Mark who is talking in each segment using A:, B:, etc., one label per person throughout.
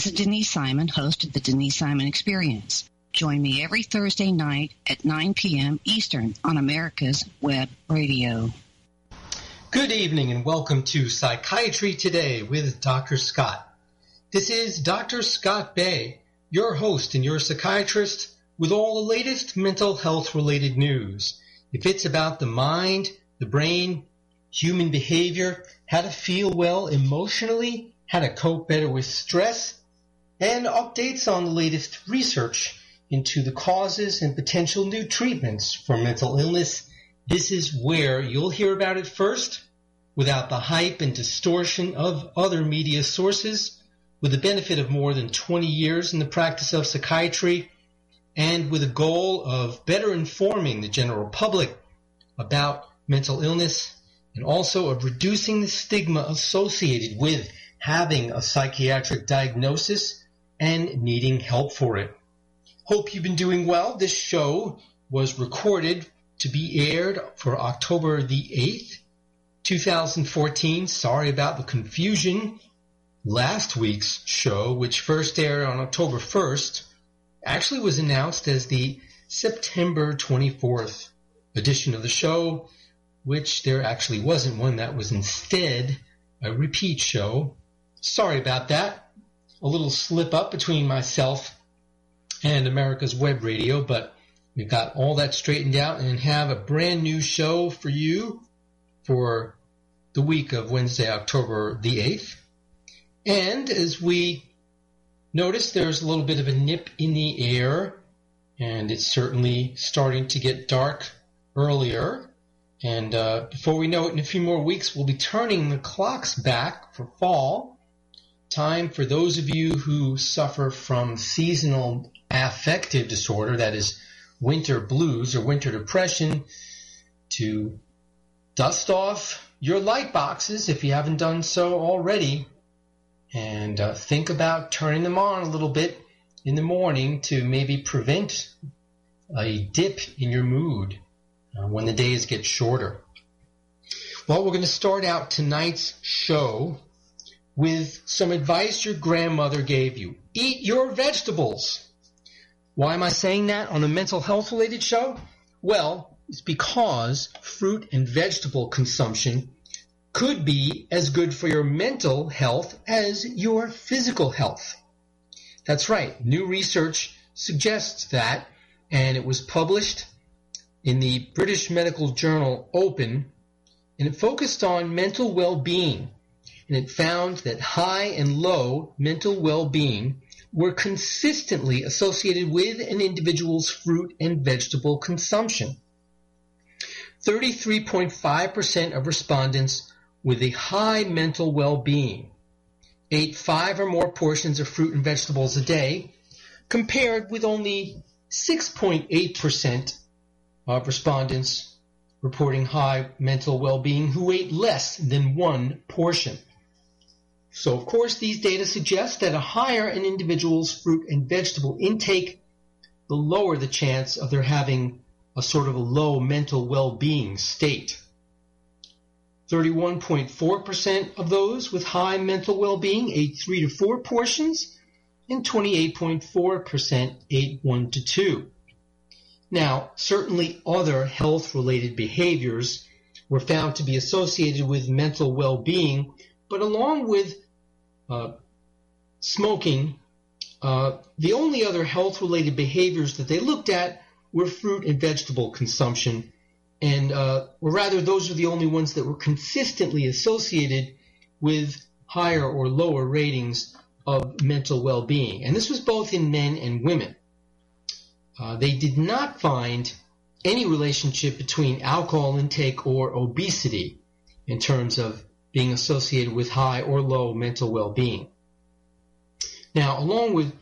A: This is Denise Simon, host of the Denise Simon Experience. Join me every Thursday night at 9 p.m. Eastern on America's Web Radio.
B: Good evening and welcome to Psychiatry Today with Dr. Scott. This is Dr. Scott Bay, your host and your psychiatrist with all the latest mental health related news. If it's about the mind, the brain, human behavior, how to feel well emotionally, how to cope better with stress, and updates on the latest research into the causes and potential new treatments for mental illness. This is where you'll hear about it first without the hype and distortion of other media sources, with the benefit of more than 20 years in the practice of psychiatry, and with a goal of better informing the general public about mental illness and also of reducing the stigma associated with having a psychiatric diagnosis and needing help for it. Hope you've been doing well. This show was recorded to be aired for October the 8th, 2014. Sorry about the confusion. Last week's show, which first aired on October 1st, actually was announced as the September 24th edition of the show, which there actually wasn't one. That was instead a repeat show. Sorry about that a little slip up between myself and America's Web Radio, but we've got all that straightened out and have a brand new show for you for the week of Wednesday, October the 8th. And as we notice, there's a little bit of a nip in the air, and it's certainly starting to get dark earlier. And uh, before we know it, in a few more weeks, we'll be turning the clocks back for fall time for those of you who suffer from seasonal affective disorder, that is winter blues or winter depression, to dust off your light boxes if you haven't done so already and uh, think about turning them on a little bit in the morning to maybe prevent a dip in your mood uh, when the days get shorter. Well, we're going to start out tonight's show with some advice your grandmother gave you. Eat your vegetables. Why am I saying that on a mental health related show? Well, it's because fruit and vegetable consumption could be as good for your mental health as your physical health. That's right. New research suggests that, and it was published in the British medical journal Open, and it focused on mental well-being and it found that high and low mental well-being were consistently associated with an individual's fruit and vegetable consumption. 33.5% of respondents with a high mental well-being ate five or more portions of fruit and vegetables a day, compared with only 6.8% of respondents reporting high mental well-being who ate less than one portion. So, of course, these data suggest that a higher an individual's fruit and vegetable intake, the lower the chance of their having a sort of a low mental well-being state. 31.4% of those with high mental well-being ate 3 to 4 portions, and 28.4% ate 1 to 2. Now, certainly other health-related behaviors were found to be associated with mental well-being, but along with uh, smoking, uh, the only other health related behaviors that they looked at were fruit and vegetable consumption. And, uh, or rather, those are the only ones that were consistently associated with higher or lower ratings of mental well being. And this was both in men and women. Uh, they did not find any relationship between alcohol intake or obesity in terms of being associated with high or low mental well-being. Now, along with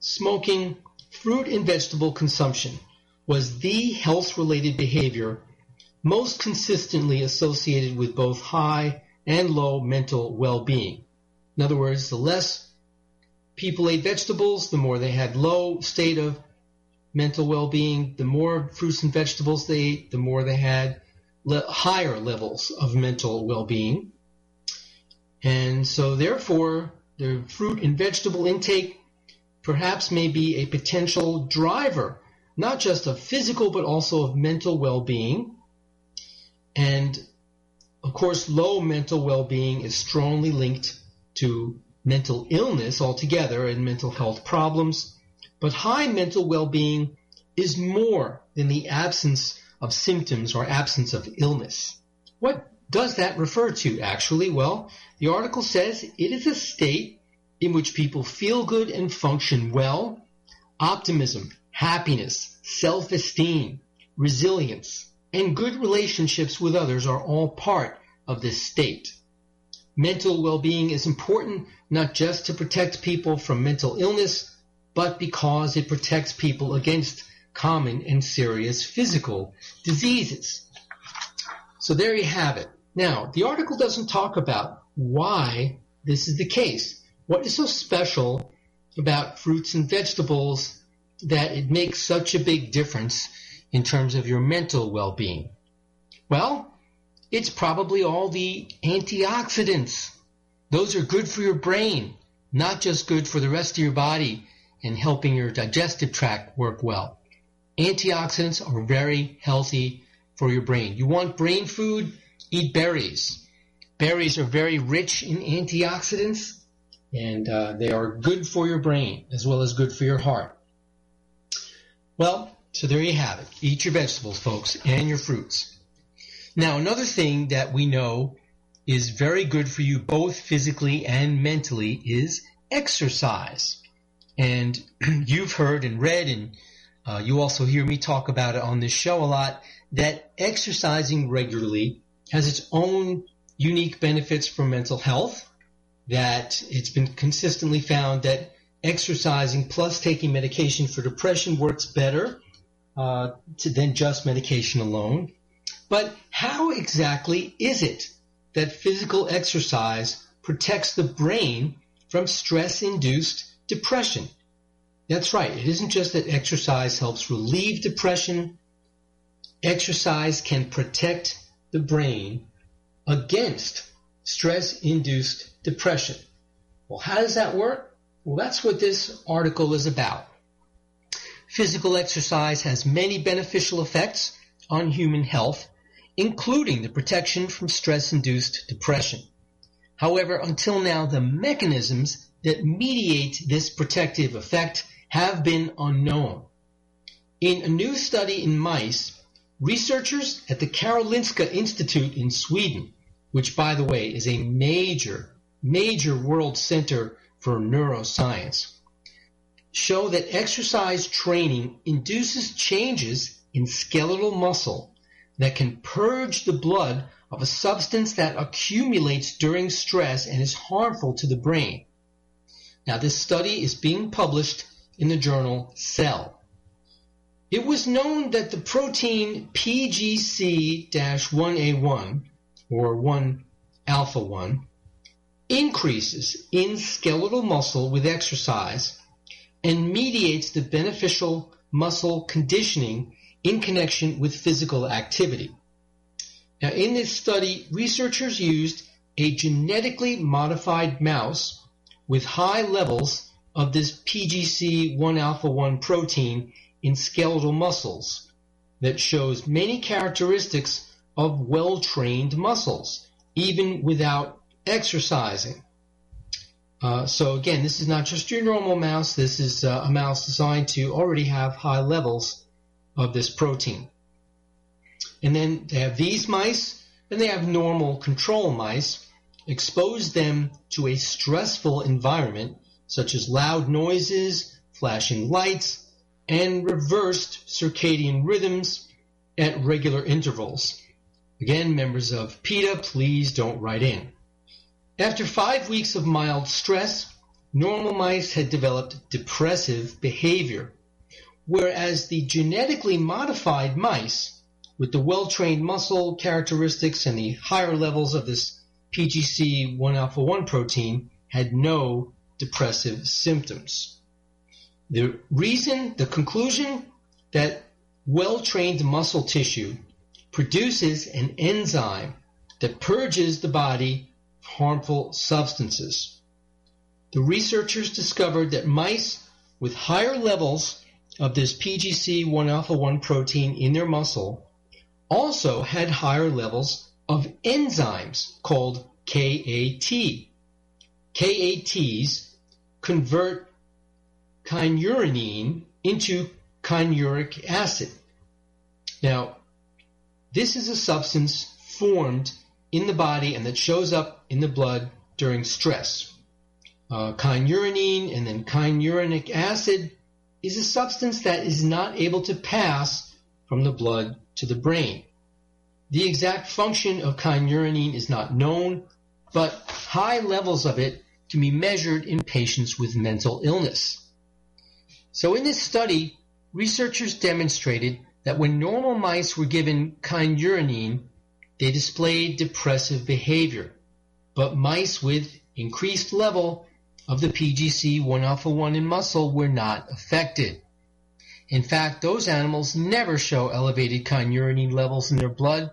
B: smoking, fruit and vegetable consumption was the health-related behavior most consistently associated with both high and low mental well-being. In other words, the less people ate vegetables, the more they had low state of mental well-being. The more fruits and vegetables they ate, the more they had le- higher levels of mental well-being. And so therefore, the fruit and vegetable intake perhaps may be a potential driver, not just of physical but also of mental well-being. And of course, low mental well-being is strongly linked to mental illness altogether and mental health problems. But high mental well-being is more than the absence of symptoms or absence of illness. What does that refer to actually? Well, the article says it is a state in which people feel good and function well, optimism, happiness, self-esteem, resilience, and good relationships with others are all part of this state. Mental well-being is important not just to protect people from mental illness, but because it protects people against common and serious physical diseases. So there you have it. Now, the article doesn't talk about why this is the case. What is so special about fruits and vegetables that it makes such a big difference in terms of your mental well-being? Well, it's probably all the antioxidants. Those are good for your brain, not just good for the rest of your body and helping your digestive tract work well. Antioxidants are very healthy for your brain. You want brain food? Eat berries. Berries are very rich in antioxidants and uh, they are good for your brain as well as good for your heart. Well, so there you have it. Eat your vegetables, folks, and your fruits. Now, another thing that we know is very good for you both physically and mentally is exercise. And you've heard and read, and uh, you also hear me talk about it on this show a lot, that exercising regularly has its own unique benefits for mental health, that it's been consistently found that exercising plus taking medication for depression works better uh, to, than just medication alone. But how exactly is it that physical exercise protects the brain from stress-induced depression? That's right. It isn't just that exercise helps relieve depression. Exercise can protect the brain against stress-induced depression. Well, how does that work? Well, that's what this article is about. Physical exercise has many beneficial effects on human health, including the protection from stress-induced depression. However, until now, the mechanisms that mediate this protective effect have been unknown. In a new study in mice, researchers at the Karolinska Institute in Sweden, which by the way is a major, major world center for neuroscience, show that exercise training induces changes in skeletal muscle that can purge the blood of a substance that accumulates during stress and is harmful to the brain. Now this study is being published in the journal Cell. It was known that the protein PGC-1A1 or 1 alpha 1 increases in skeletal muscle with exercise and mediates the beneficial muscle conditioning in connection with physical activity. Now in this study, researchers used a genetically modified mouse with high levels of this PGC1 alpha 1 protein in skeletal muscles that shows many characteristics of well-trained muscles, even without exercising. Uh, so again, this is not just your normal mouse. This is uh, a mouse designed to already have high levels of this protein. And then they have these mice, and they have normal control mice. Expose them to a stressful environment such as loud noises, flashing lights, and reversed circadian rhythms at regular intervals. Again, members of PETA, please don't write in. After five weeks of mild stress, normal mice had developed depressive behavior, whereas the genetically modified mice with the well-trained muscle characteristics and the higher levels of this PGC1 alpha 1 protein had no depressive symptoms. The reason, the conclusion that well-trained muscle tissue produces an enzyme that purges the body of harmful substances. the researchers discovered that mice with higher levels of this PGC1 alpha 1 protein in their muscle also had higher levels of enzymes called KAT. KATs convert kynurenine into kynuric acid. Now, this is a substance formed in the body and that shows up in the blood during stress. Uh, kynurenine and then kynuric acid is a substance that is not able to pass from the blood to the brain. The exact function of kynurenine is not known, but high levels of it can be measured in patients with mental illness. So in this study, researchers demonstrated that when normal mice were given kynurenine, they displayed depressive behavior, but mice with increased level of the PGC 1 alpha 1 in muscle were not affected. In fact, those animals never show elevated kynurenine levels in their blood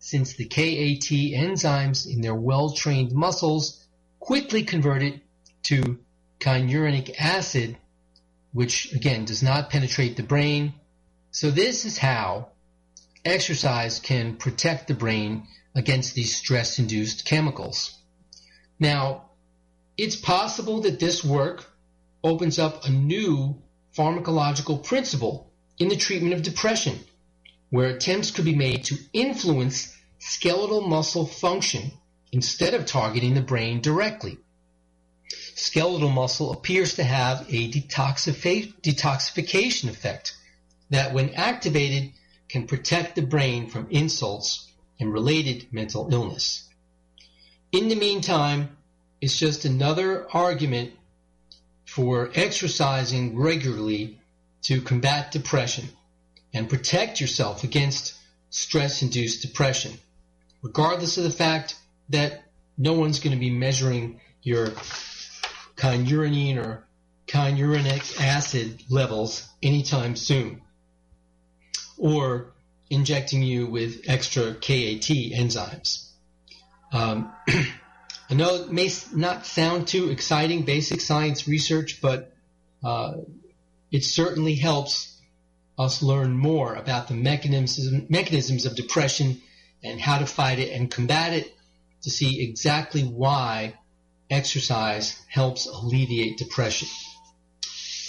B: since the KAT enzymes in their well-trained muscles quickly convert it to kynuric acid, which again does not penetrate the brain. So this is how exercise can protect the brain against these stress-induced chemicals. Now, it's possible that this work opens up a new pharmacological principle in the treatment of depression, where attempts could be made to influence skeletal muscle function instead of targeting the brain directly. Skeletal muscle appears to have a detoxification effect that when activated can protect the brain from insults and related mental illness. In the meantime, it's just another argument for exercising regularly to combat depression and protect yourself against stress-induced depression, regardless of the fact that no one's going to be measuring your kynurenine or kynuric acid levels anytime soon, or injecting you with extra KAT enzymes. Um, I know it may not sound too exciting, basic science research, but uh, it certainly helps us learn more about the mechanisms, mechanisms of depression and how to fight it and combat it to see exactly why exercise helps alleviate depression.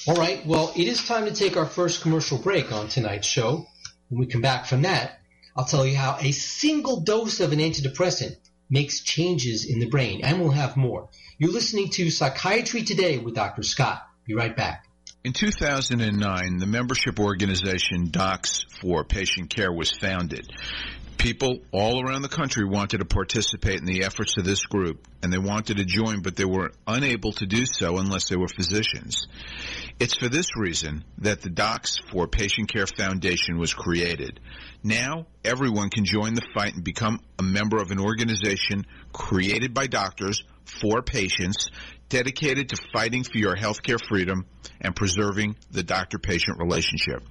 B: All right, well, it is time to take our first commercial break on tonight's show. When we come back from that, I'll tell you how a single dose of an antidepressant makes changes in the brain, and we'll have more. You're listening to Psychiatry Today with Dr. Scott. Be right back.
C: In 2009, the membership organization Docs for Patient Care was founded. People all around the country wanted to participate in the efforts of this group, and they wanted to join, but they were unable to do so unless they were physicians. It's for this reason that the Docs for Patient Care Foundation was created. Now, everyone can join the fight and become a member of an organization created by doctors for patients dedicated to fighting for your healthcare freedom and preserving the doctor-patient relationship.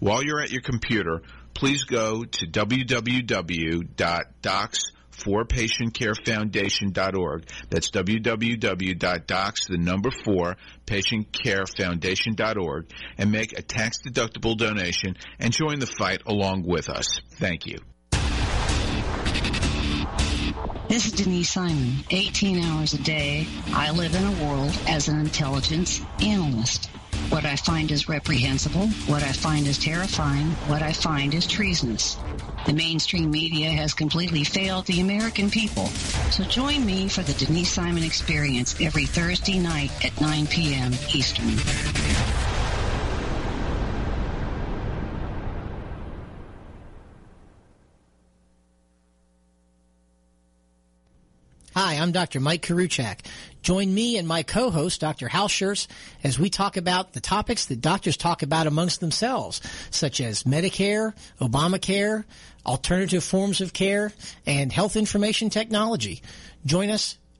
C: While you're at your computer, please go to www.docs4patientcarefoundation.org. That's www.docs, the number four, patientcarefoundation.org, and make a tax-deductible donation and join the fight along with us. Thank you.
A: This is Denise Simon. 18 hours a day, I live in a world as an intelligence analyst. What I find is reprehensible, what I find is terrifying, what I find is treasonous. The mainstream media has completely failed the American people. So join me for the Denise Simon Experience every Thursday night at 9 p.m. Eastern.
D: Hi, I'm Dr. Mike Koriwchak. Join me and my co-host, Dr. Hal as we talk about the topics that doctors talk about amongst themselves, such as Medicare, Obamacare, alternative forms of care, and health information technology. Join us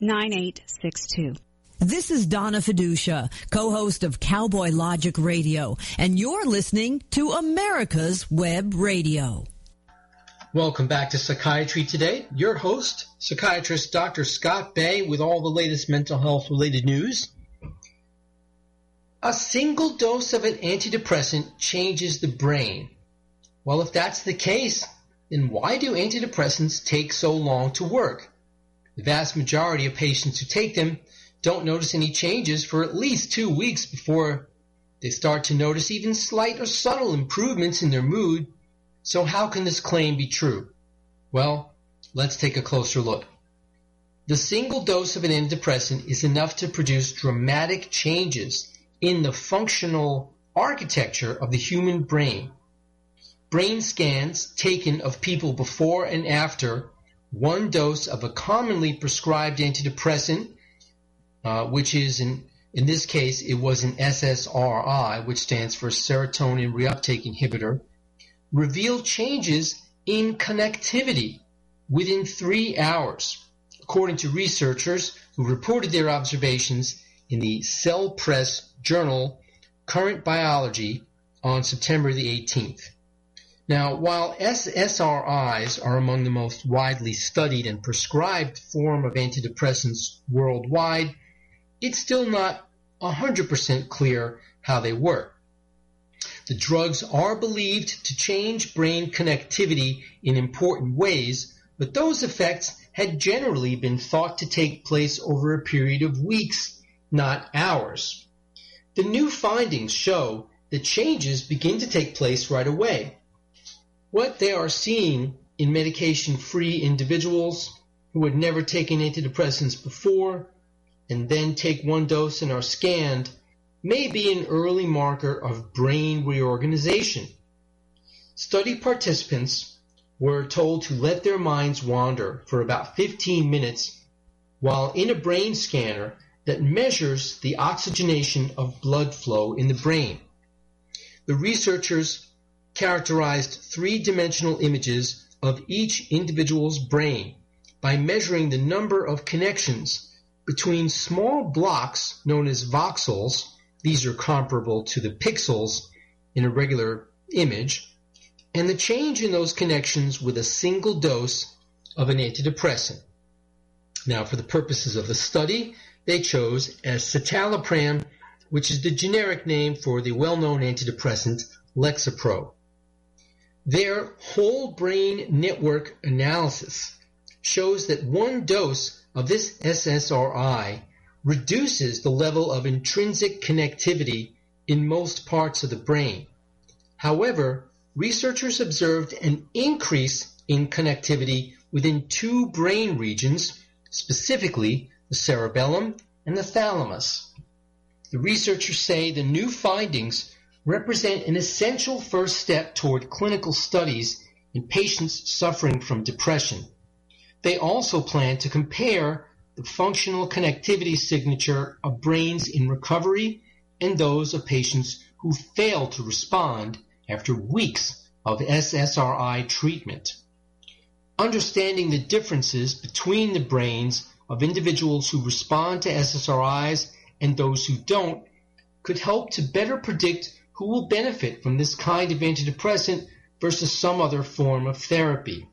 E: 9862.
F: This is Donna Fiducia, co-host of Cowboy Logic Radio, and you're listening to America's Web Radio.
B: Welcome back to Psychiatry Today. Your host, psychiatrist Dr. Scott Bay, with all the latest mental health related news. A single dose of an antidepressant changes the brain. Well, if that's the case, then why do antidepressants take so long to work? The vast majority of patients who take them don't notice any changes for at least two weeks before they start to notice even slight or subtle improvements in their mood. So how can this claim be true? Well, let's take a closer look. The single dose of an antidepressant is enough to produce dramatic changes in the functional architecture of the human brain. Brain scans taken of people before and after one dose of a commonly prescribed antidepressant, uh, which is in in this case it was an SSRI, which stands for serotonin reuptake inhibitor, revealed changes in connectivity within three hours, according to researchers who reported their observations in the Cell Press journal Current Biology on September the 18th. Now, while SSRIs are among the most widely studied and prescribed form of antidepressants worldwide, it's still not 100% clear how they work. The drugs are believed to change brain connectivity in important ways, but those effects had generally been thought to take place over a period of weeks, not hours. The new findings show that changes begin to take place right away what they are seeing in medication free individuals who had never taken antidepressants before and then take one dose and are scanned may be an early marker of brain reorganization. Study participants were told to let their minds wander for about 15 minutes while in a brain scanner that measures the oxygenation of blood flow in the brain. The researchers characterized three-dimensional images of each individual's brain by measuring the number of connections between small blocks known as voxels, these are comparable to the pixels in a regular image, and the change in those connections with a single dose of an antidepressant. Now, for the purposes of the study, they chose escitalopram, which is the generic name for the well-known antidepressant Lexapro. Their whole brain network analysis shows that one dose of this SSRI reduces the level of intrinsic connectivity in most parts of the brain. However, researchers observed an increase in connectivity within two brain regions, specifically the cerebellum and the thalamus. The researchers say the new findings represent an essential first step toward clinical studies in patients suffering from depression. They also plan to compare the functional connectivity signature of brains in recovery and those of patients who fail to respond after weeks of SSRI treatment. Understanding the differences between the brains of individuals who respond to SSRIs and those who don't could help to better predict who will benefit from this kind of antidepressant versus some other form of therapy.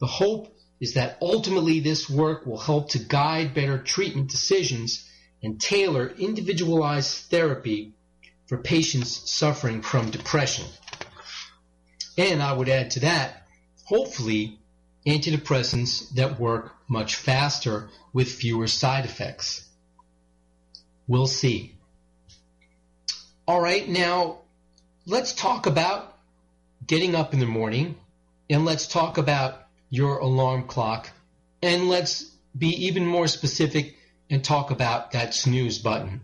B: The hope is that ultimately this work will help to guide better treatment decisions and tailor individualized therapy for patients suffering from depression. And I would add to that, hopefully, antidepressants that work much faster with fewer side effects. We'll see. All right, now let's talk about getting up in the morning and let's talk about your alarm clock and let's be even more specific and talk about that snooze button.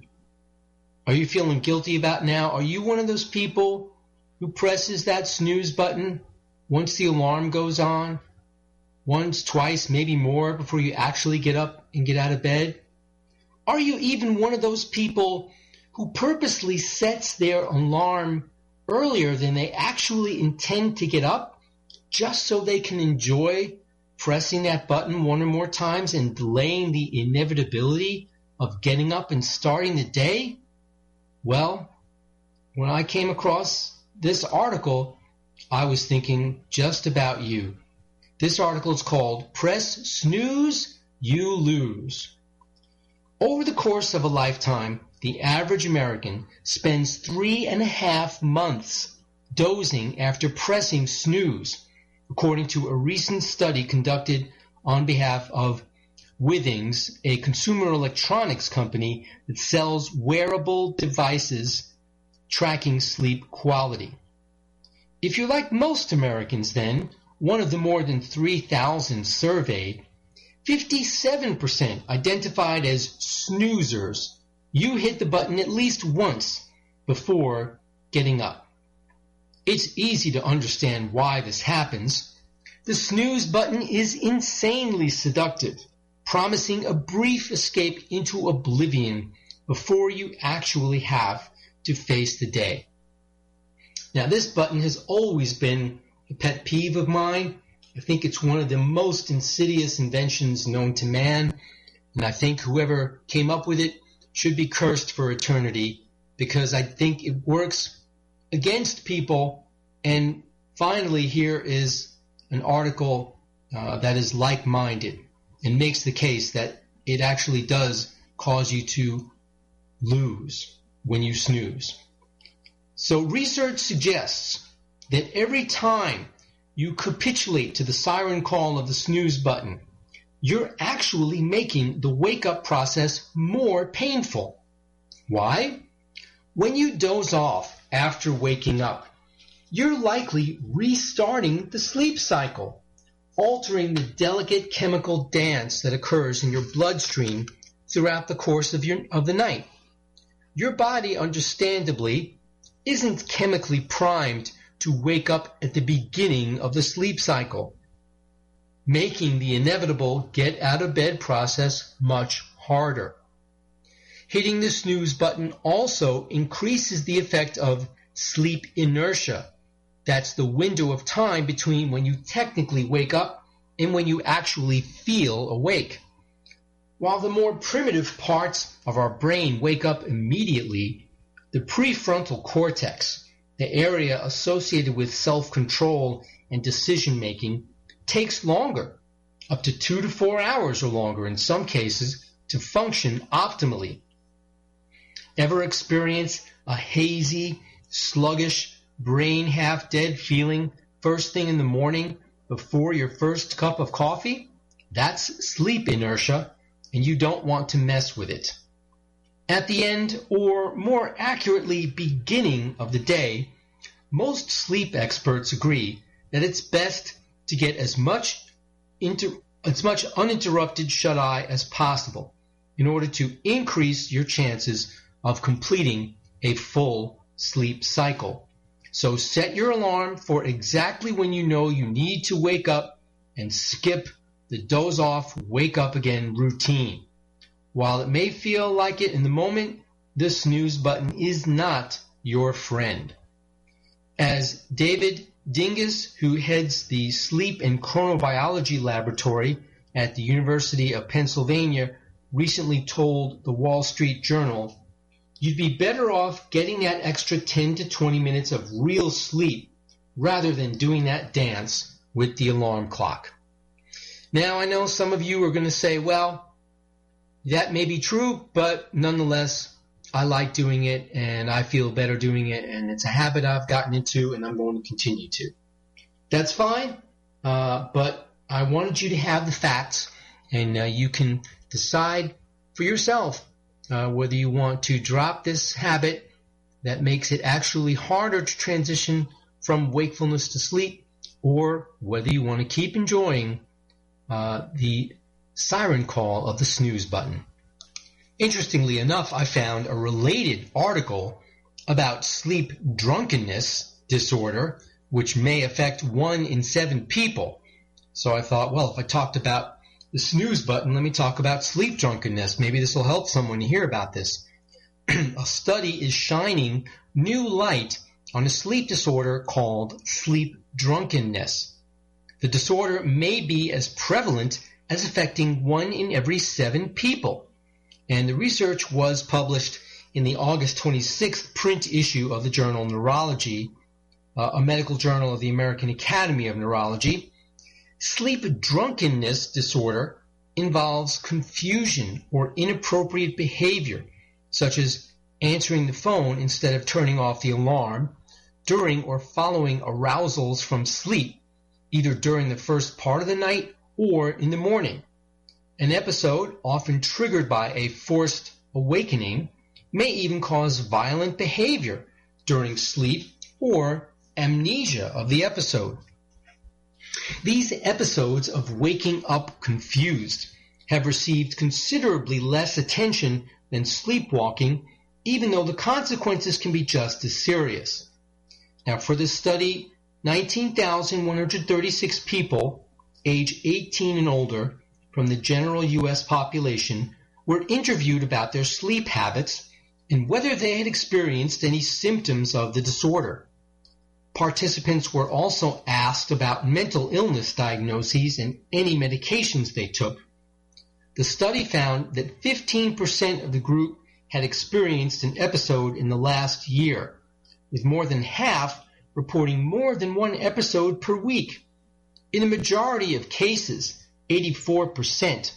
B: Are you feeling guilty about now? Are you one of those people who presses that snooze button once the alarm goes on? Once, twice, maybe more before you actually get up and get out of bed? Are you even one of those people who purposely sets their alarm earlier than they actually intend to get up just so they can enjoy pressing that button one or more times and delaying the inevitability of getting up and starting the day? Well, when I came across this article, I was thinking just about you. This article is called Press Snooze, You Lose. Over the course of a lifetime, the average American spends three and a half months dozing after pressing snooze, according to a recent study conducted on behalf of Withings, a consumer electronics company that sells wearable devices tracking sleep quality. If you're like most Americans, then, one of the more than 3,000 surveyed, 57% identified as snoozers. You hit the button at least once before getting up. It's easy to understand why this happens. The snooze button is insanely seductive promising a brief escape into oblivion before you actually have to face the day. Now, this button has always been a pet peeve of mine. I think it's one of the most insidious inventions known to man, and I think whoever came up with it should be cursed for eternity because I think it works against people. And finally, here is an article uh, that is like minded and makes the case that it actually does cause you to lose when you snooze. So research suggests that every time you capitulate to the siren call of the snooze button, you're actually making the wake up process more painful. Why? When you doze off after waking up, you're likely restarting the sleep cycle altering the delicate chemical dance that occurs in your bloodstream throughout the course of, your, of the night. Your body, understandably, isn't chemically primed to wake up at the beginning of the sleep cycle, making the inevitable get out of bed process much harder. Hitting the snooze button also increases the effect of sleep inertia, that's the window of time between when you technically wake up and when you actually feel awake. While the more primitive parts of our brain wake up immediately, the prefrontal cortex, the area associated with self-control and decision making, takes longer, up to two to four hours or longer in some cases, to function optimally. Ever experience a hazy, sluggish, brain half dead feeling first thing in the morning before your first cup of coffee? That's sleep inertia, and you don't want to mess with it. At the end, or more accurately, beginning of the day, most sleep experts agree that it's best to get as much inter- as much uninterrupted shut eye as possible in order to increase your chances of completing a full sleep cycle. So set your alarm for exactly when you know you need to wake up and skip the doze off, wake up again routine. While it may feel like it in the moment, the snooze button is not your friend. As David Dinges, who heads the Sleep and Chronobiology Laboratory at the University of Pennsylvania, recently told the Wall Street Journal, You'd be better off getting that extra 10 to 20 minutes of real sleep rather than doing that dance with the alarm clock. Now, I know some of you are going to say, well, that may be true, but nonetheless, I like doing it and I feel better doing it and it's a habit I've gotten into and I'm going to continue to. That's fine, uh, but I wanted you to have the facts and uh, you can decide for yourself uh, whether you want to drop this habit that makes it actually harder to transition from wakefulness to sleep, or whether you want to keep enjoying uh, the siren call of the snooze button. Interestingly enough, I found a related article about sleep drunkenness disorder, which may affect one in seven people. So I thought, well, if I talked about the snooze button, let me talk about sleep drunkenness. Maybe this will help someone to hear about this. a study is shining new light on a sleep disorder called sleep drunkenness. The disorder may be as prevalent as affecting one in every seven people. And the research was published in the August 26th print issue of the journal Neurology, uh, a medical journal of the American Academy of Neurology. Sleep drunkenness disorder involves confusion or inappropriate behavior, such as answering the phone instead of turning off the alarm, during or following arousals from sleep, either during the first part of the night or in the morning. An episode, often triggered by a forced awakening, may even cause violent behavior during sleep or amnesia of the episode. These episodes of waking up confused have received considerably less attention than sleepwalking, even though the consequences can be just as serious. Now, for this study, 19,136 people age 18 and older from the general U.S. population were interviewed about their sleep habits and whether they had experienced any symptoms of the disorder. Participants were also asked about mental illness diagnoses and any medications they took. The study found that 15% of the group had experienced an episode in the last year with more than half reporting more than one episode per week. In a majority of cases, 84%,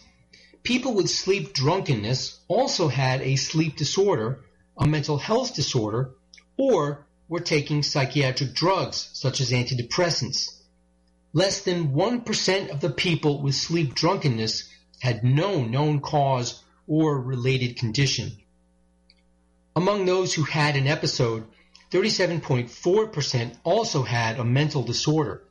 B: people with sleep drunkenness also had a sleep disorder, a mental health disorder, or were taking psychiatric drugs such as antidepressants. Less than 1% of the people with sleep drunkenness had no known cause or related condition. Among those who had an episode, 37.4% also had a mental disorder.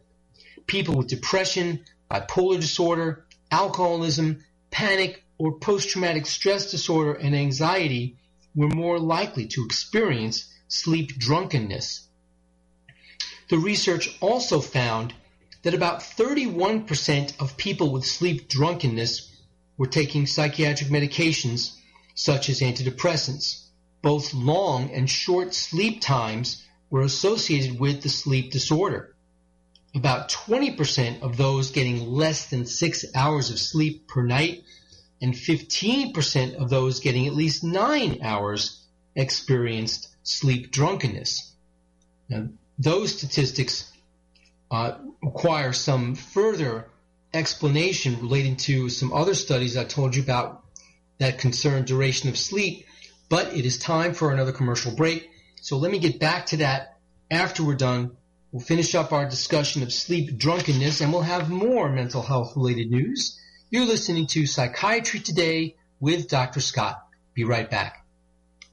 B: People with depression, bipolar disorder, alcoholism, panic, or post-traumatic stress disorder and anxiety were more likely to experience sleep drunkenness. The research also found that about 31% of people with sleep drunkenness were taking psychiatric medications such as antidepressants both long and short sleep times were associated with the sleep disorder. About 20% of those getting less than six hours of sleep per night and 15% of those getting at least nine hours experienced sleep drunkenness. Now, those statistics uh, require some further explanation relating to some other studies I told you about that concern duration of sleep but it is time for another commercial break. So let me get back to that after we're done. We'll finish up our discussion of sleep drunkenness and we'll have more mental health related news. You're listening to Psychiatry Today with Dr. Scott. Be right back.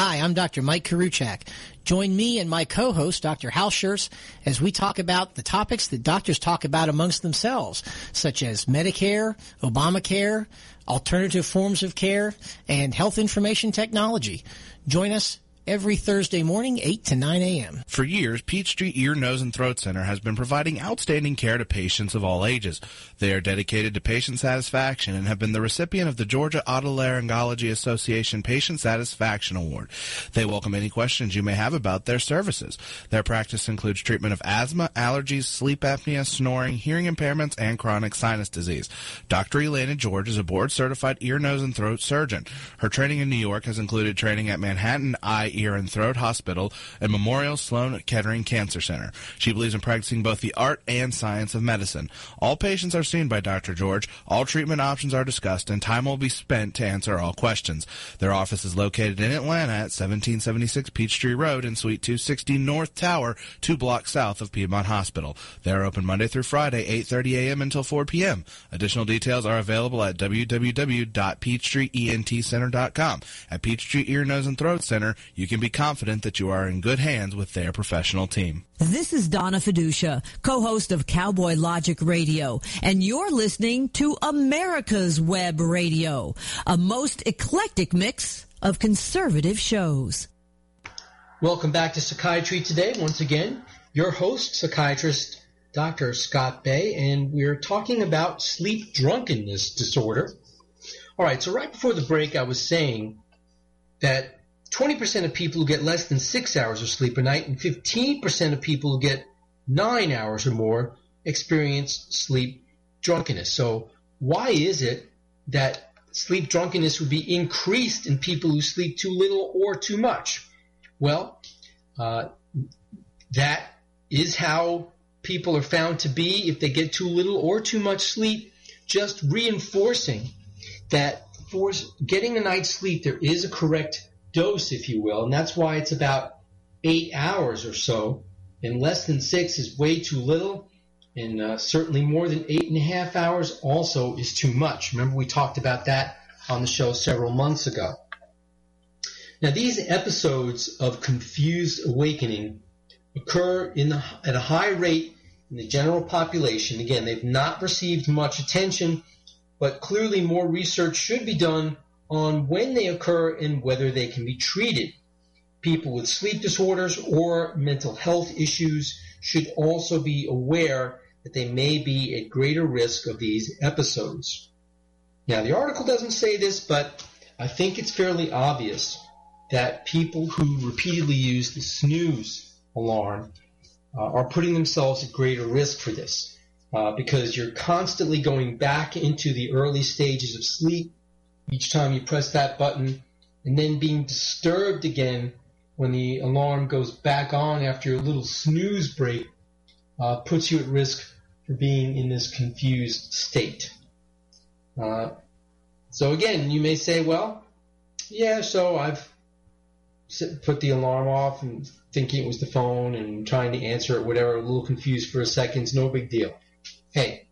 D: Hi, I'm Dr. Mike Koriwchak. Join me and my co-host, Dr. Hal Scherz, as we talk about the topics that doctors talk about amongst themselves, such as Medicare, Obamacare, alternative forms of care, and health information technology. Join us every Thursday morning, 8 to 9 a.m.
G: For years, Peachtree Ear, Nose, and Throat Center has been providing outstanding care to patients of all ages. They are dedicated to patient satisfaction and have been the recipient of the Georgia Otolaryngology Association Patient Satisfaction Award. They welcome any questions you may have about their services. Their practice includes treatment of asthma, allergies, sleep apnea, snoring, hearing impairments, and chronic sinus disease. Dr. Elena George is a board certified ear, nose, and throat surgeon. Her training in New York has included training at Manhattan Eye Ear, and Throat Hospital and Memorial Sloan Kettering Cancer Center. She believes in practicing both the art and science of medicine. All patients are seen by Dr. George. All treatment options are discussed, and time will be spent to answer all questions. Their office is located in Atlanta at 1776 Peachtree Road in Suite 260 North Tower, two blocks south of Piedmont Hospital. They are open Monday through Friday, 8:30 a.m. until 4 p.m. Additional details are available at www.peachtreeentcenter.com. At Peachtree Ear, Nose, and Throat Center, you can be confident that you are in good hands with their professional team.
F: This is Donna Fiducia, co-host of Cowboy Logic Radio, and you're listening to America's Web Radio, a most eclectic mix of conservative shows.
B: Welcome back to Psychiatry Today. Once again, your host, psychiatrist Dr. Scott Bay, and we're talking about sleep drunkenness disorder. All right, so right before the break, I was saying that 20% of people who get less than six hours of sleep a night and 15% of people who get nine hours or more experience sleep drunkenness. So, why is it that sleep drunkenness would be increased in people who sleep too little or too much? Well, uh, that is how people are found to be if they get too little or too much sleep, just reinforcing that for getting a night's sleep, there is a correct dose, if you will, and that's why it's about eight hours or so, and less than six is way too little, and uh, certainly more than eight and a half hours also is too much. Remember, we talked about that on the show several months ago. Now, these episodes of confused awakening occur in the, at a high rate in the general population. Again, they've not received much attention, but clearly more research should be done on when they occur and whether they can be treated. People with sleep disorders or mental health issues should also be aware that they may be at greater risk of these episodes. Now, the article doesn't say this, but I think it's fairly obvious that people who repeatedly use the snooze alarm uh, are putting themselves at greater risk for this uh, because you're constantly going back into the early stages of sleep each time you press that button and then being disturbed again when the alarm goes back on after your little snooze break uh, puts you at risk for being in this confused state. Uh, so again, you may say, well, yeah, so I've put the alarm off and thinking it was the phone and trying to answer it, whatever, a little confused for a second, it's no big deal. Hey,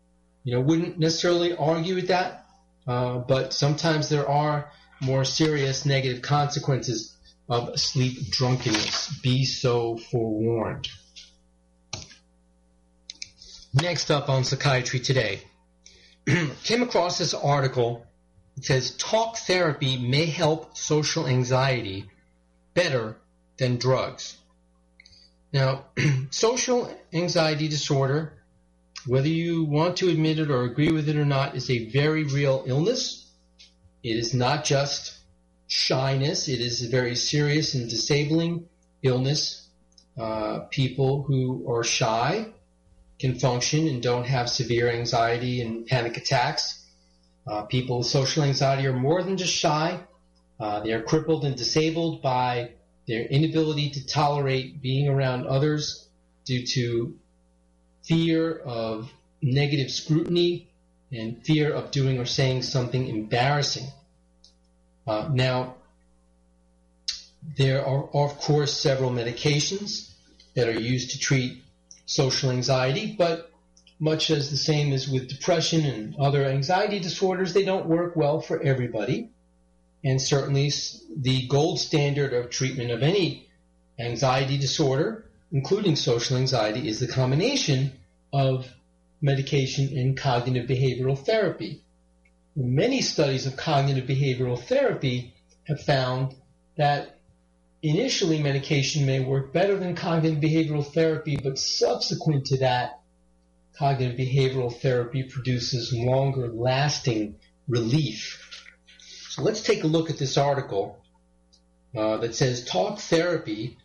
B: you know, wouldn't necessarily argue with that, uh, but sometimes there are more serious negative consequences of sleep drunkenness. Be so forewarned. Next up on Psychiatry Today, came across this article. It says talk therapy may help social anxiety better than drugs. Now, social anxiety disorder, whether you want to admit it or agree with it or not, is a very real illness. It is not just shyness, it is a very serious and disabling illness. Uh, people who are shy can function and don't have severe anxiety and panic attacks. Uh, people with social anxiety are more than just shy. Uh, they are crippled and disabled by their inability to tolerate being around others due to fear of negative scrutiny and fear of doing or saying something embarrassing. Uh, now, there are, of course, several medications that are used to treat social anxiety, but much as the same as with depression and other anxiety disorders, they don't work well for everybody and certainly the gold standard of treatment of any anxiety disorder, including social anxiety, is the combination of medication and cognitive behavioral therapy. Many studies of cognitive behavioral therapy have found that initially medication may work better than cognitive behavioral therapy, but subsequent to that, cognitive behavioral therapy produces longer lasting relief so let's take a look at this article uh, that says talk therapy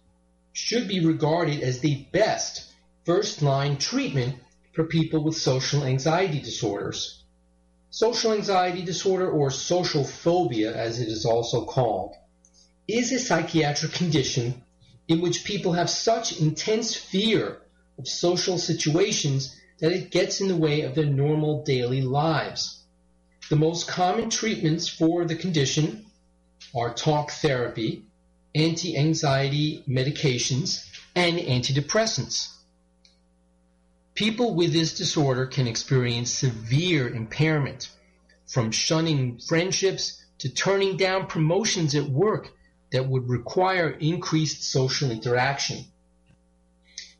B: should be regarded as the best first line treatment for people with social anxiety disorders. Social anxiety disorder, or social phobia as it is also called, is a psychiatric condition in which people have such intense fear of social situations that it gets in the way of their normal daily lives. The most common treatments for the condition are talk therapy, anti anxiety medications, and antidepressants. People with this disorder can experience severe impairment, from shunning friendships to turning down promotions at work that would require increased social interaction.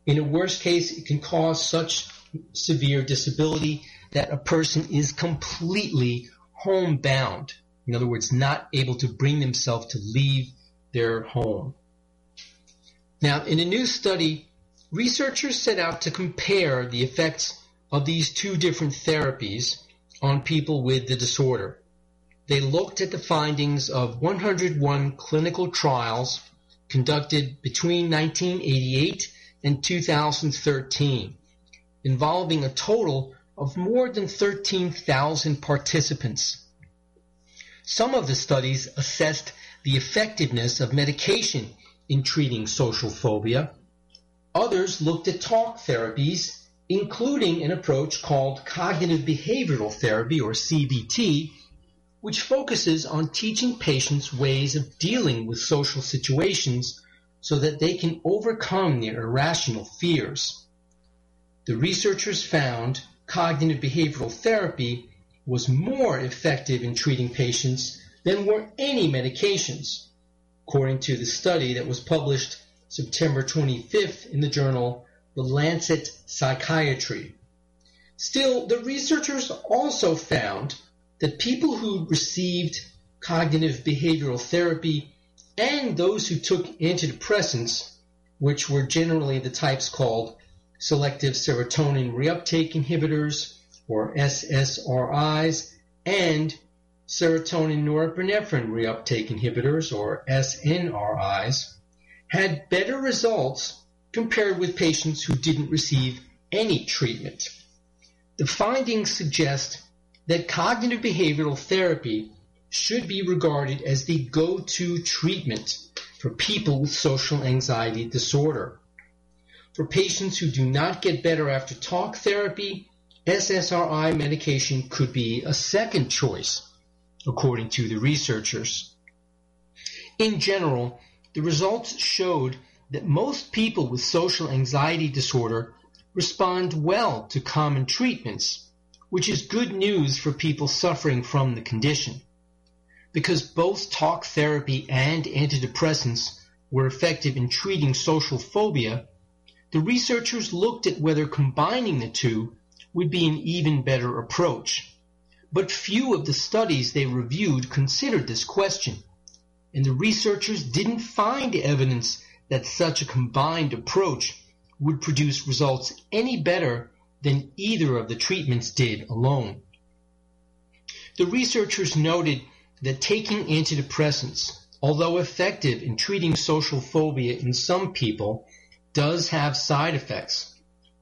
B: In a worst case, it can cause such severe disability that a person is completely homebound. In other words, not able to bring themselves to leave their home. Now, in a new study, researchers set out to compare the effects of these two different therapies on people with the disorder. They looked at the findings of 101 clinical trials conducted between 1988 and 2013, involving a total of more than 13,000 participants. Some of the studies assessed the effectiveness of medication in treating social phobia. Others looked at talk therapies, including an approach called cognitive behavioral therapy or CBT, which focuses on teaching patients ways of dealing with social situations so that they can overcome their irrational fears. The researchers found cognitive behavioral therapy was more effective in treating patients than were any medications, according to the study that was published September 25th in the journal The Lancet Psychiatry. Still, the researchers also found that people who received cognitive behavioral therapy and those who took antidepressants, which were generally the types called selective serotonin reuptake inhibitors or SSRIs and serotonin norepinephrine reuptake inhibitors or SNRIs had better results compared with patients who didn't receive any treatment. The findings suggest that cognitive behavioral therapy should be regarded as the go-to treatment for people with social anxiety disorder. For patients who do not get better after talk therapy, SSRI medication could be a second choice, according to the researchers. In general, the results showed that most people with social anxiety disorder respond well to common treatments, which is good news for people suffering from the condition. Because both talk therapy and antidepressants were effective in treating social phobia, the researchers looked at whether combining the two would be an even better approach. But few of the studies they reviewed considered this question, and the researchers didn't find evidence that such a combined approach would produce results any better than either of the treatments did alone. The researchers noted that taking antidepressants, although effective in treating social phobia in some people, does have side effects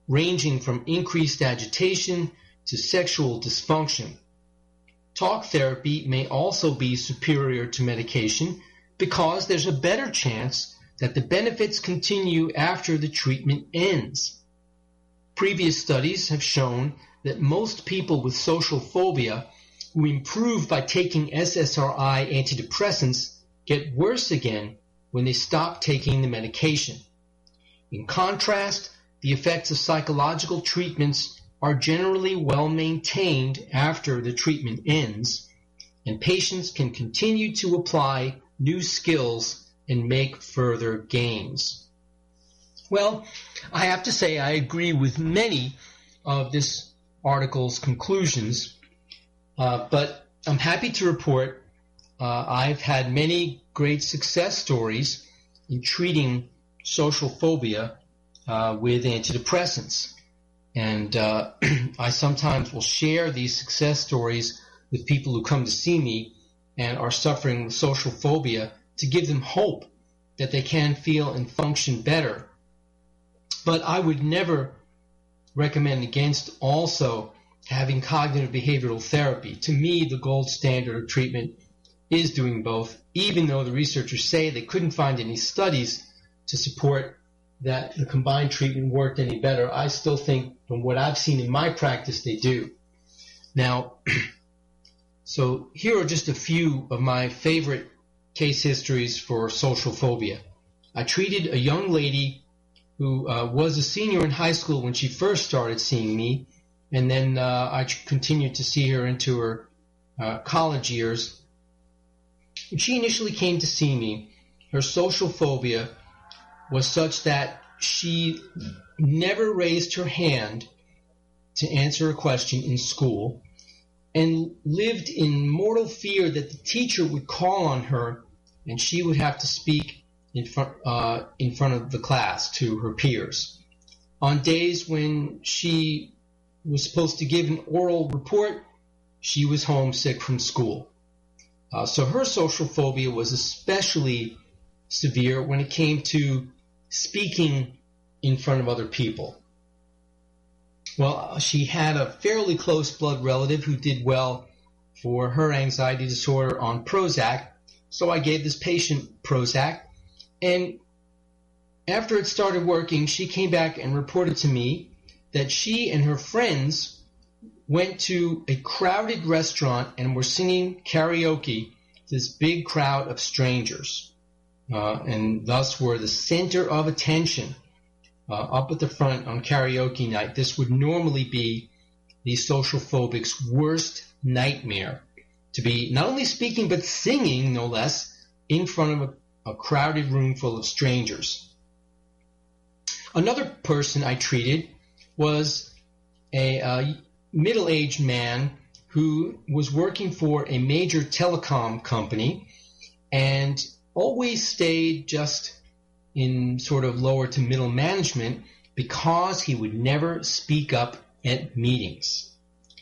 B: ranging from increased agitation to sexual dysfunction. Talk therapy may also be superior to medication because there's a better chance that the benefits continue after the treatment ends. Previous studies have shown that most people with social phobia who improve by taking SSRI antidepressants get worse again when they stop taking the medication. In contrast, the effects of psychological treatments are generally well maintained after the treatment ends, and patients can continue to apply new skills and make further gains. Well, I have to say I agree with many of this article's conclusions, uh, but I'm happy to report uh, I've had many great success stories in treating social phobia uh, with antidepressants. And uh, I sometimes will share these success stories with people who come to see me and are suffering with social phobia to give them hope that they can feel and function better. But I would never recommend against also having cognitive behavioral therapy. To me, the gold standard of treatment is doing both, even though the researchers say they couldn't find any studies to support that the combined treatment worked any better. I still think, from what I've seen in my practice, they do. Now, so here are just a few of my favorite case histories for social phobia. I treated a young lady who uh, was a senior in high school when she first started seeing me, and then uh, I continued to see her into her uh, college years. When she initially came to see me, her social phobia was such that she never raised her hand to answer a question in school and lived in mortal fear that the teacher would call on her and she would have to speak in front, uh, in front of the class to her peers. On days when she was supposed to give an oral report, she was homesick from school. Uh, so her social phobia was especially severe when it came to speaking in front of other people. Well, she had a fairly close blood relative who did well for her anxiety disorder on Prozac, so I gave this patient Prozac, and after it started working, she came back and reported to me that she and her friends went to a crowded restaurant and were singing karaoke to this big crowd of strangers uh, and thus were the center of attention uh, up at the front on karaoke night. This would normally be the social phobic's worst nightmare to be not only speaking but singing, no less, in front of a, a crowded room full of strangers. Another person I treated was a, a middle-aged man who was working for a major telecom company and always stayed just in sort of lower to middle management because he would never speak up at meetings.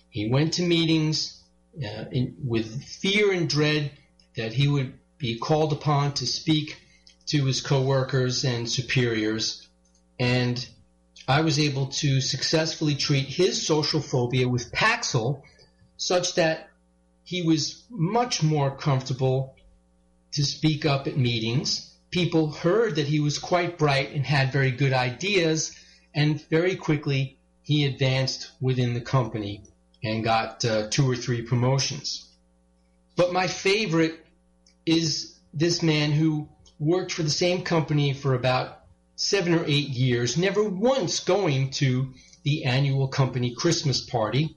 B: He went to meetings uh, in, with fear and dread that he would be called upon to speak to his coworkers and superiors, and I was able to successfully treat his social phobia with Paxil such that he was much more comfortable to speak up at meetings. People heard that he was quite bright and had very good ideas, and very quickly he advanced within the company and got uh, two or three promotions. But my favorite is this man who worked for the same company for about seven or eight years, never once going to the annual company Christmas party.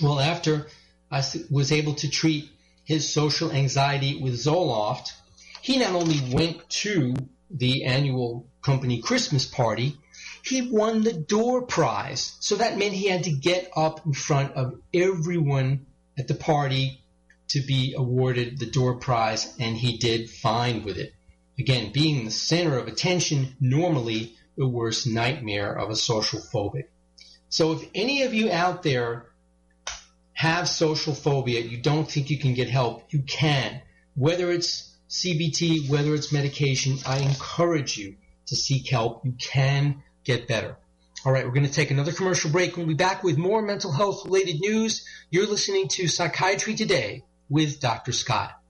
B: Well, after I was able to treat his social anxiety with Zoloft, he not only went to the annual company Christmas party, he won the door prize. So that meant he had to get up in front of everyone at the party to be awarded the door prize, and he did fine with it. Again, being the center of attention, normally the worst nightmare of a social phobic. So if any of you out there have social phobia, you don't think you can get help, you can. Whether it's CBT, whether it's medication, I encourage you to seek help. You can get better. All right, we're going to take another commercial break. We'll be back with more mental health related news. You're listening to Psychiatry Today with Dr. Scott.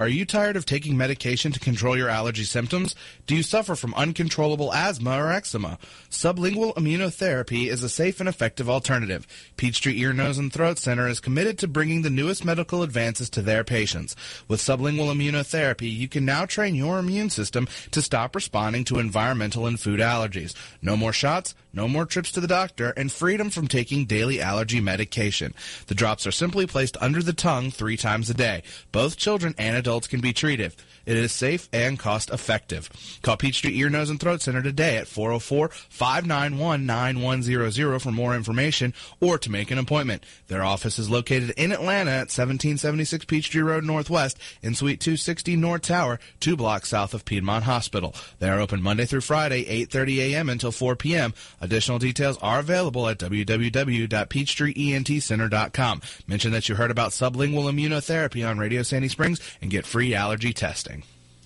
G: Are you tired of taking medication to control your allergy symptoms? Do you suffer from uncontrollable asthma or eczema? Sublingual immunotherapy is a safe and effective alternative. Peachtree Ear, Nose, and Throat Center is committed to bringing the newest medical advances to their patients. With sublingual immunotherapy, you can now train your immune system to stop responding to environmental and food allergies. No more shots, no more trips to the doctor, and freedom from taking daily allergy medication. The drops are simply placed under the tongue three times a day. Both children and adults can be treated. It is safe and cost effective. Call Peachtree Ear, Nose, and Throat Center today at 404-591-9100 for more information or to make an appointment. Their office is located in Atlanta at 1776 Peachtree Road Northwest in Suite 260 North Tower, two blocks south of Piedmont Hospital. They are open Monday through Friday, 8.30 a.m. until 4 p.m. Additional details are available at www.peachtreeentcenter.com. Mention that you heard about sublingual immunotherapy on Radio Sandy Springs and get free allergy testing.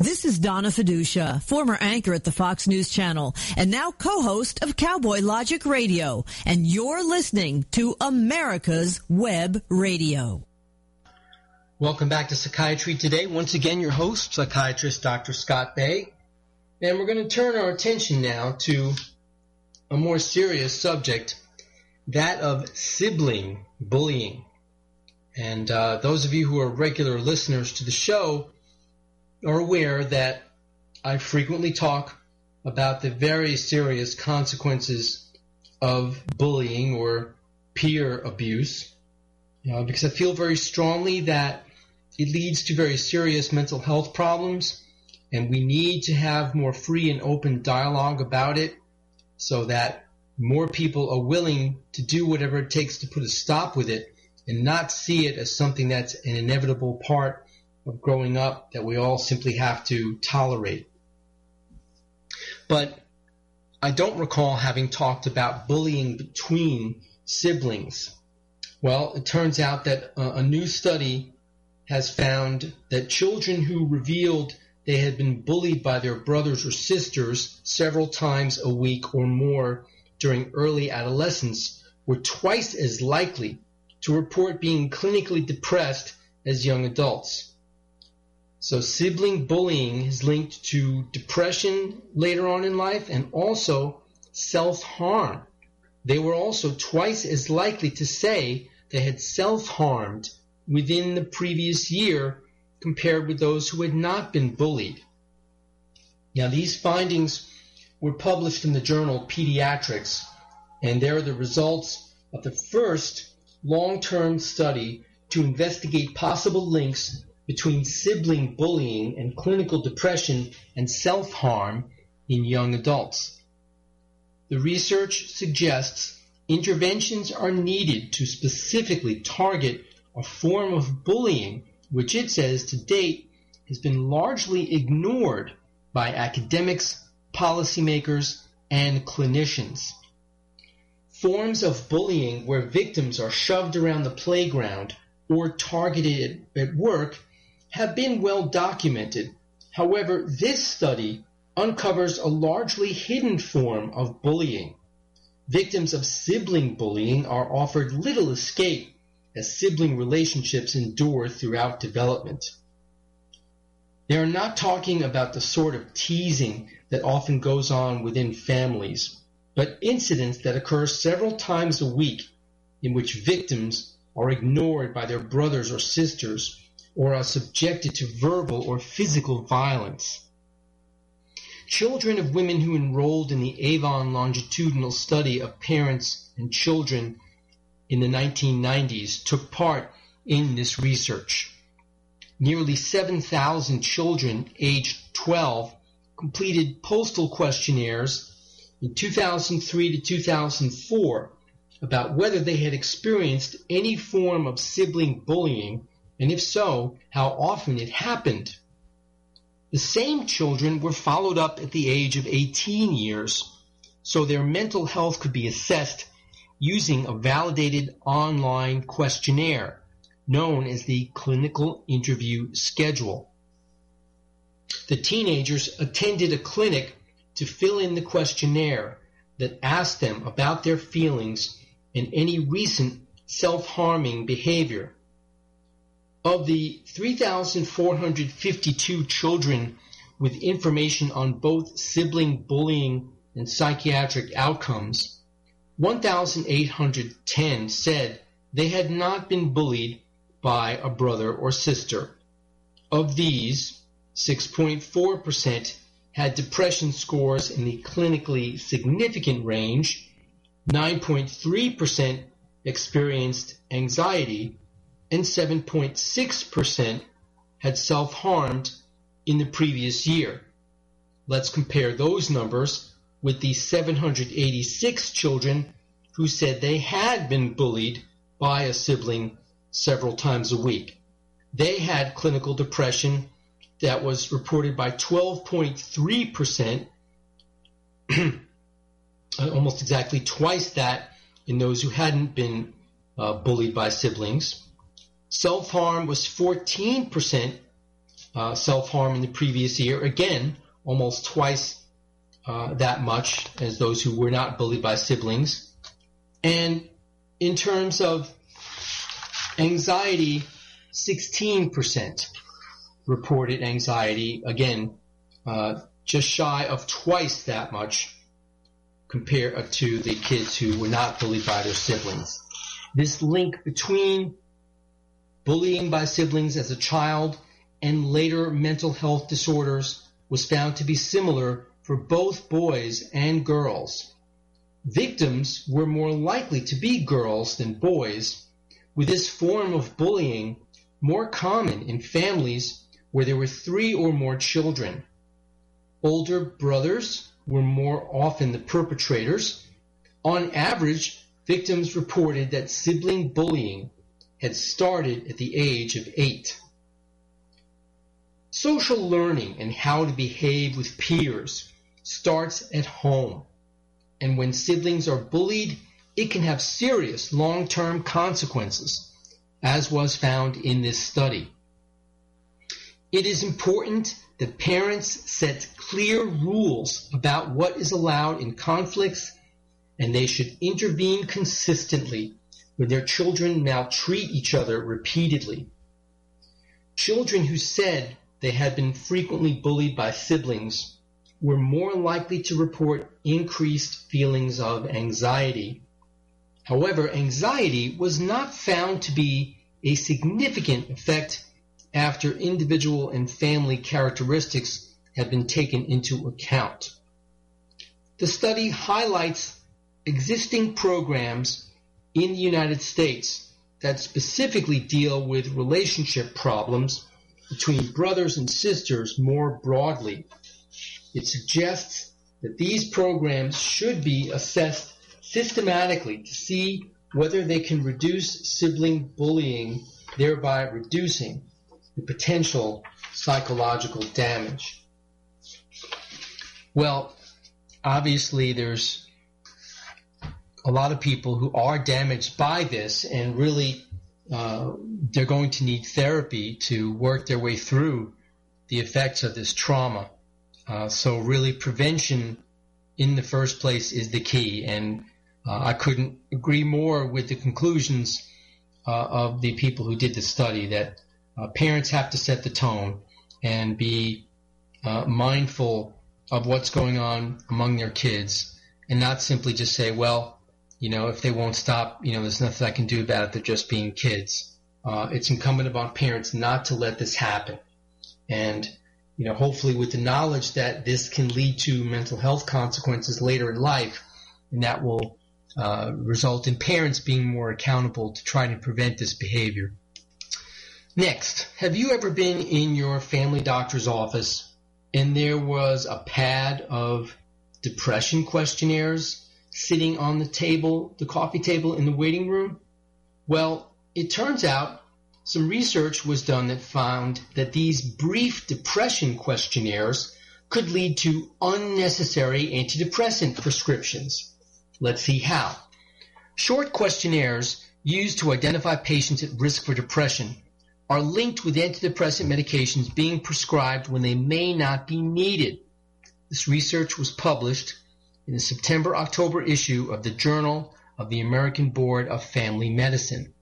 F: This is Donna Fiducia, former anchor at the Fox News Channel and now co-host of Cowboy Logic Radio. And you're listening to America's Web Radio.
B: Welcome back to Psychiatry Today. Once again, your host, psychiatrist Dr. Scott Bay. And we're going to turn our attention now to a more serious subject, that of sibling bullying. And uh, those of you who are regular listeners to the show are aware that I frequently talk about the very serious consequences of bullying or peer abuse uh, because I feel very strongly that it leads to very serious mental health problems and we need to have more free and open dialogue about it so that more people are willing to do whatever it takes to put a stop with it and not see it as something that's an inevitable part of growing up that we all simply have to tolerate. But I don't recall having talked about bullying between siblings. Well, it turns out that uh, a new study has found that children who revealed they had been bullied by their brothers or sisters several times a week or more during early adolescence were twice as likely to report being clinically depressed as young adults. So sibling bullying is linked to depression later on in life and also self-harm. They were also twice as likely to say they had self-harmed within the previous year compared with those who had not been bullied. Now these findings were published in the journal Pediatrics and they're the results of the first long-term study to investigate possible links between sibling bullying and clinical depression and self-harm in young adults. The research suggests interventions are needed to specifically target a form of bullying which it says to date has been largely ignored by academics, policymakers, and clinicians. Forms of bullying where victims are shoved around the playground or targeted at work have been well documented. However, this study uncovers a largely hidden form of bullying. Victims of sibling bullying are offered little escape as sibling relationships endure throughout development. They are not talking about the sort of teasing that often goes on within families, but incidents that occur several times a week in which victims are ignored by their brothers or sisters or are subjected to verbal or physical violence. Children of women who enrolled in the Avon longitudinal study of parents and children in the 1990s took part in this research. Nearly 7,000 children aged 12 completed postal questionnaires in 2003 to 2004 about whether they had experienced any form of sibling bullying and if so, how often it happened. The same children were followed up at the age of 18 years so their mental health could be assessed using a validated online questionnaire known as the clinical interview schedule. The teenagers attended a clinic to fill in the questionnaire that asked them about their feelings and any recent self-harming behavior. Of the 3,452 children with information on both sibling bullying and psychiatric outcomes, 1,810 said they had not been bullied by a brother or sister. Of these, 6.4% had depression scores in the clinically significant range, 9.3% experienced anxiety, and 7.6% had self-harmed in the previous year. let's compare those numbers with the 786 children who said they had been bullied by a sibling several times a week. They had clinical depression that was reported by 12.3%, almost exactly twice that in those who hadn't been uh, bullied by siblings. Self harm was 14% uh, self harm in the previous year, again, almost twice uh, that much as those who were not bullied by siblings. And in terms of anxiety, 16% reported anxiety, again, uh, just shy of twice that much compared to the kids who were not bullied by their siblings. This link between bullying by siblings as a child and later mental health disorders was found to be similar for both boys and girls. Victims were more likely to be girls than boys, with this form of bullying more common in families where there were three or more children. Older brothers were more often the perpetrators. On average, victims reported that sibling bullying had started at the age of eight. Social learning and how to behave with peers starts at home. And when siblings are bullied, it can have serious long-term consequences, as was found in this study. It is important that parents set clear rules about what is allowed in conflicts and they should intervene consistently when their children maltreat each other repeatedly. Children who said they had been frequently bullied by siblings were more likely to report increased feelings of anxiety. However, anxiety was not found to be a significant effect after individual and family characteristics had been taken into account. The study highlights existing programs in the United States that specifically deal with relationship problems between brothers and sisters more broadly. It suggests that these programs should be assessed systematically to see whether they can reduce sibling bullying, thereby reducing the potential psychological damage. Well, obviously there's a lot of people who are damaged by this and really uh, they're going to need therapy to work their way through the effects of this trauma. Uh, so really prevention in the first place is the key and uh, I couldn't agree more with the conclusions uh, of the people who did the study that uh, parents have to set the tone and be uh, mindful of what's going on among their kids and not simply just say, well, you know, if they won't stop, you know, there's nothing I can do about it. They're just being kids. Uh, it's incumbent upon parents not to let this happen. And, you know, hopefully with the knowledge that this can lead to mental health consequences later in life, and that will uh, result in parents being more accountable to try to prevent this behavior. Next, have you ever been in your family doctor's office and there was a pad of depression questionnaires sitting on the table, the coffee table in the waiting room? Well, it turns out some research was done that found that these brief depression questionnaires could lead to unnecessary antidepressant prescriptions. Let's see how. Short questionnaires used to identify patients at risk for depression are linked with antidepressant medications being prescribed when they may not be needed. This research was published in the September October issue of the Journal of the American Board of Family Medicine.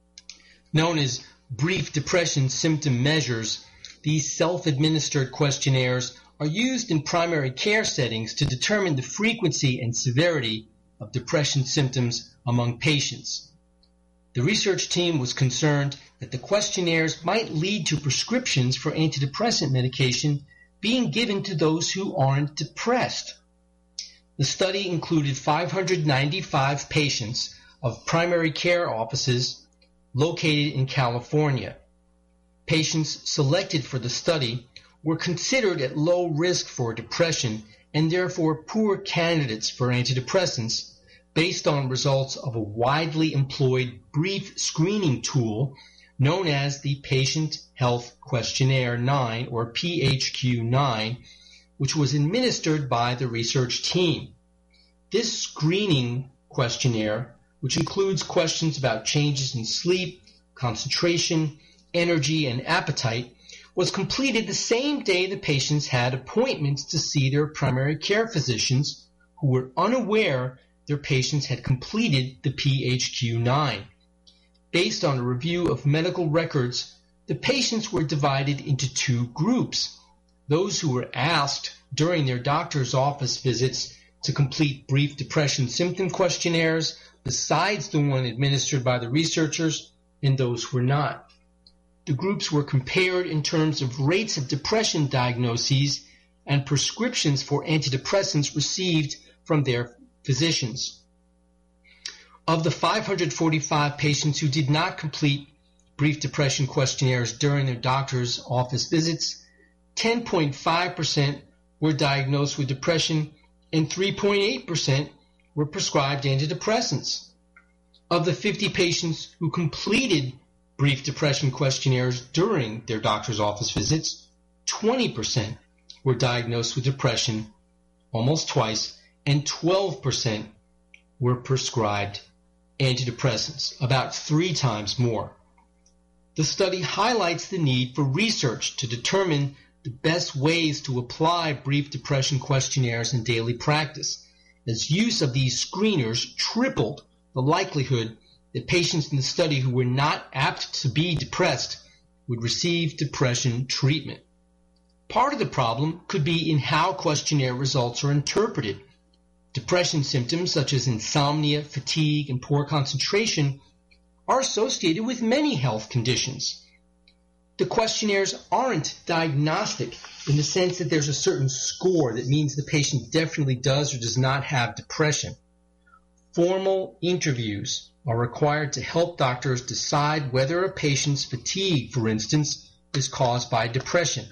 B: Known as brief depression symptom measures, these self administered questionnaires are used in primary care settings to determine the frequency and severity of depression symptoms among patients. The research team was concerned that the questionnaires might lead to prescriptions for antidepressant medication being given to those who aren't depressed. The study included 595 patients of primary care offices located in California. Patients selected for the study were considered at low risk for depression and therefore poor candidates for antidepressants based on results of a widely employed brief screening tool known as the Patient Health Questionnaire 9 or PHQ 9, which was administered by the research team. This screening questionnaire, which includes questions about changes in sleep, concentration, energy, and appetite, was completed the same day the patients had appointments to see their primary care physicians who were unaware their patients had completed the PHQ-9. Based on a review of medical records, the patients were divided into two groups. Those who were asked during their doctor's office visits to complete brief depression symptom questionnaires besides the one administered by the researchers and those who were not. The groups were compared in terms of rates of depression diagnoses and prescriptions for antidepressants received from their physicians. Of the 545 patients who did not complete brief depression questionnaires during their doctor's office visits, 10.5% were diagnosed with depression and 3.8% were prescribed antidepressants. Of the 50 patients who completed brief depression questionnaires during their doctor's office visits, 20% were diagnosed with depression, almost twice, and 12% were prescribed antidepressants, about three times more. The study highlights the need for research to determine the best ways to apply brief depression questionnaires in daily practice, as use of these screeners tripled the likelihood that patients in the study who were not apt to be depressed would receive depression treatment. Part of the problem could be in how questionnaire results are interpreted. Depression symptoms such as insomnia, fatigue, and poor concentration are associated with many health conditions. The questionnaires aren't diagnostic in the sense that there's a certain score that means the patient definitely does or does not have depression. Formal interviews are required to help doctors decide whether a patient's fatigue, for instance, is caused by depression.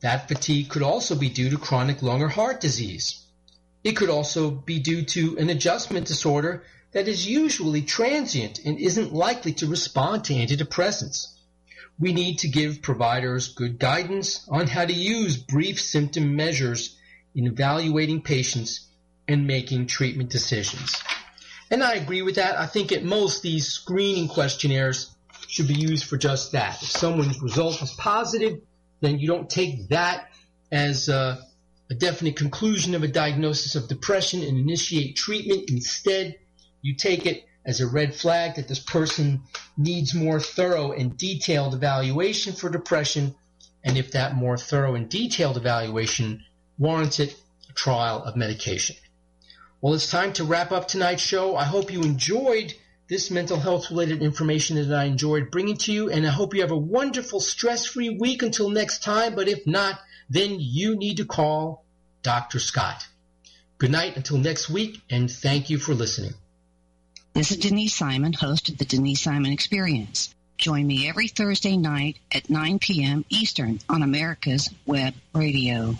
B: That fatigue could also be due to chronic lung or heart disease. It could also be due to an adjustment disorder that is usually transient and isn't likely to respond to antidepressants. We need to give providers good guidance on how to use brief symptom measures in evaluating patients and making treatment decisions. And I agree with that. I think at most these screening questionnaires should be used for just that. If someone's result is positive, then you don't take that as a, a definite conclusion of a diagnosis of depression and initiate treatment. Instead, you take it as a red flag that this person needs more thorough and detailed evaluation for depression, and if that more thorough and detailed evaluation warrants it, a trial of medication. Well, it's time to wrap up tonight's show. I hope you enjoyed this mental health related information that I enjoyed bringing to you, and I hope you have a wonderful stress free week until next time. But if not, then you need to call Dr. Scott. Good night until next week, and thank you for listening.
A: This is Denise Simon, host of the Denise Simon Experience. Join me every Thursday night at 9 p.m. Eastern on America's Web Radio.